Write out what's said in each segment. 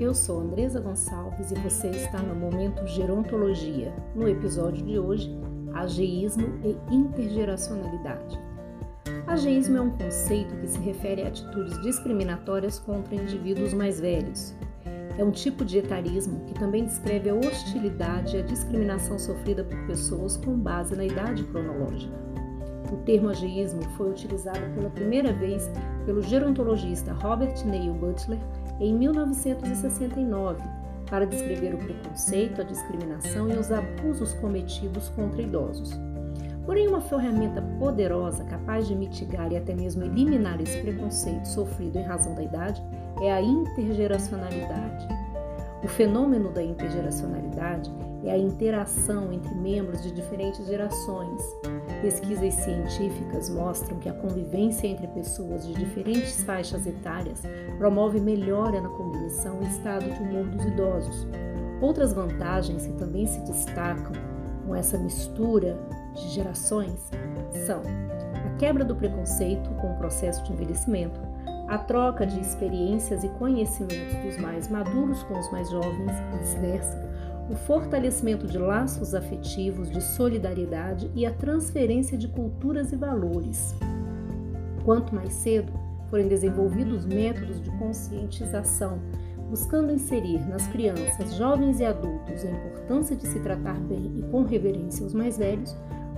Eu sou Andresa Gonçalves e você está no Momento Gerontologia. No episódio de hoje, ageísmo e intergeracionalidade. Ageísmo é um conceito que se refere a atitudes discriminatórias contra indivíduos mais velhos. É um tipo de etarismo que também descreve a hostilidade e a discriminação sofrida por pessoas com base na idade cronológica. O termo ageísmo foi utilizado pela primeira vez pelo gerontologista Robert Neil Butler em 1969 para descrever o preconceito, a discriminação e os abusos cometidos contra idosos. Porém, uma ferramenta poderosa capaz de mitigar e até mesmo eliminar esse preconceito sofrido em razão da idade é a intergeracionalidade. O fenômeno da intergeracionalidade é a interação entre membros de diferentes gerações. Pesquisas científicas mostram que a convivência entre pessoas de diferentes faixas etárias promove melhora na cognição e estado de humor dos idosos. Outras vantagens que também se destacam com essa mistura de gerações são a quebra do preconceito com o processo de envelhecimento, a troca de experiências e conhecimentos dos mais maduros com os mais jovens e vice-versa, o fortalecimento de laços afetivos, de solidariedade e a transferência de culturas e valores. Quanto mais cedo forem desenvolvidos métodos de conscientização, buscando inserir nas crianças, jovens e adultos a importância de se tratar bem e com reverência os mais velhos,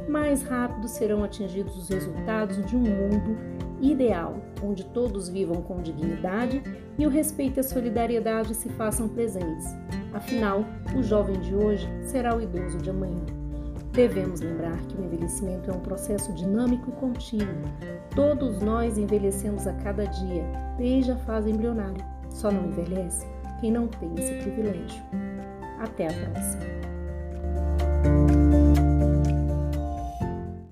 mais rápido serão atingidos os resultados de um mundo ideal, onde todos vivam com dignidade e o respeito e a solidariedade se façam presentes. Afinal, o jovem de hoje será o idoso de amanhã. Devemos lembrar que o envelhecimento é um processo dinâmico e contínuo. Todos nós envelhecemos a cada dia, desde a fase embrionária. Só não envelhece quem não tem esse privilégio. Até a próxima!